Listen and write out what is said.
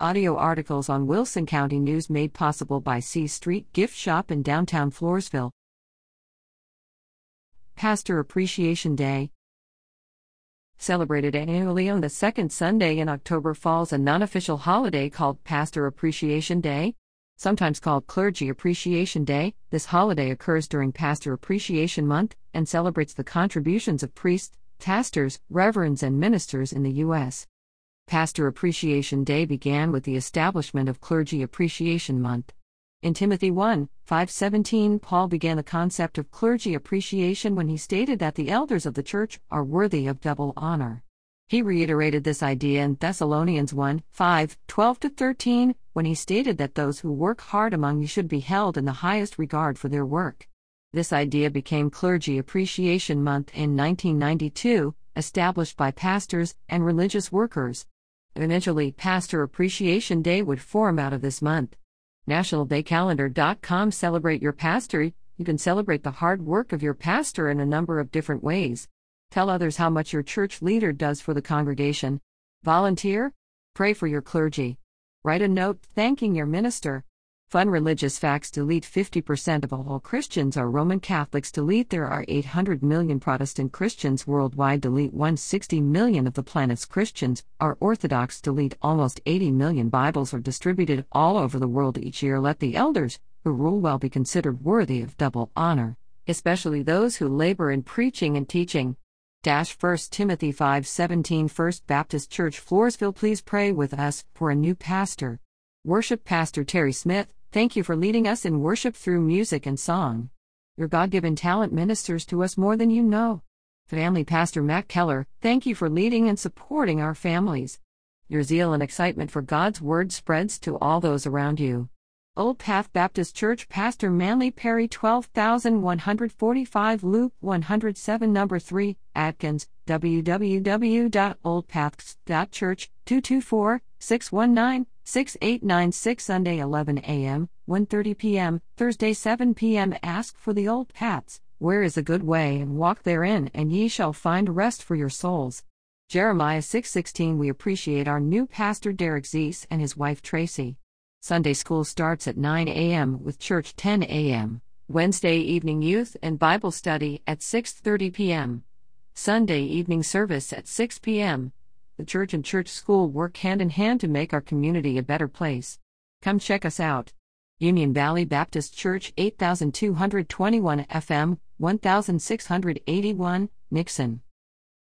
Audio articles on Wilson County News made possible by C Street Gift Shop in downtown Floresville. Pastor Appreciation Day. Celebrated annually on the second Sunday in October falls a non official holiday called Pastor Appreciation Day. Sometimes called Clergy Appreciation Day, this holiday occurs during Pastor Appreciation Month and celebrates the contributions of priests, pastors, reverends, and ministers in the U.S. Pastor Appreciation Day began with the establishment of Clergy Appreciation Month. In Timothy 1 517, Paul began the concept of clergy appreciation when he stated that the elders of the church are worthy of double honor. He reiterated this idea in Thessalonians 1 5 12 13, when he stated that those who work hard among you should be held in the highest regard for their work. This idea became Clergy Appreciation Month in 1992, established by pastors and religious workers. Eventually, Pastor Appreciation Day would form out of this month. NationalDayCalendar.com Celebrate your pastor. You can celebrate the hard work of your pastor in a number of different ways. Tell others how much your church leader does for the congregation. Volunteer. Pray for your clergy. Write a note thanking your minister. Fun religious facts delete 50% of all Christians are Roman Catholics. Delete there are 800 million Protestant Christians worldwide. Delete 160 million of the planet's Christians are Orthodox. Delete almost 80 million Bibles are distributed all over the world each year. Let the elders, who rule well, be considered worthy of double honor, especially those who labor in preaching and teaching. Dash 1 Timothy 5:17 First Baptist Church Floresville please pray with us for a new pastor. Worship Pastor Terry Smith Thank you for leading us in worship through music and song. Your God given talent ministers to us more than you know. Family Pastor Matt Keller, thank you for leading and supporting our families. Your zeal and excitement for God's Word spreads to all those around you. Old Path Baptist Church Pastor Manley Perry 12145 Loop 107 Number 3 Adkins www.oldpaths.church 224 619 6896 Sunday 11 a.m., 1:30 p.m., Thursday 7 p.m. Ask for the old paths, where is a good way and walk therein and ye shall find rest for your souls. Jeremiah 6:16 We appreciate our new pastor Derek Zeese and his wife Tracy. Sunday school starts at 9 a.m. with church 10 a.m. Wednesday evening youth and Bible study at 6:30 p.m. Sunday evening service at 6 p.m the church and church school work hand in hand to make our community a better place. Come check us out. Union Valley Baptist Church 8221 FM 1681, Nixon.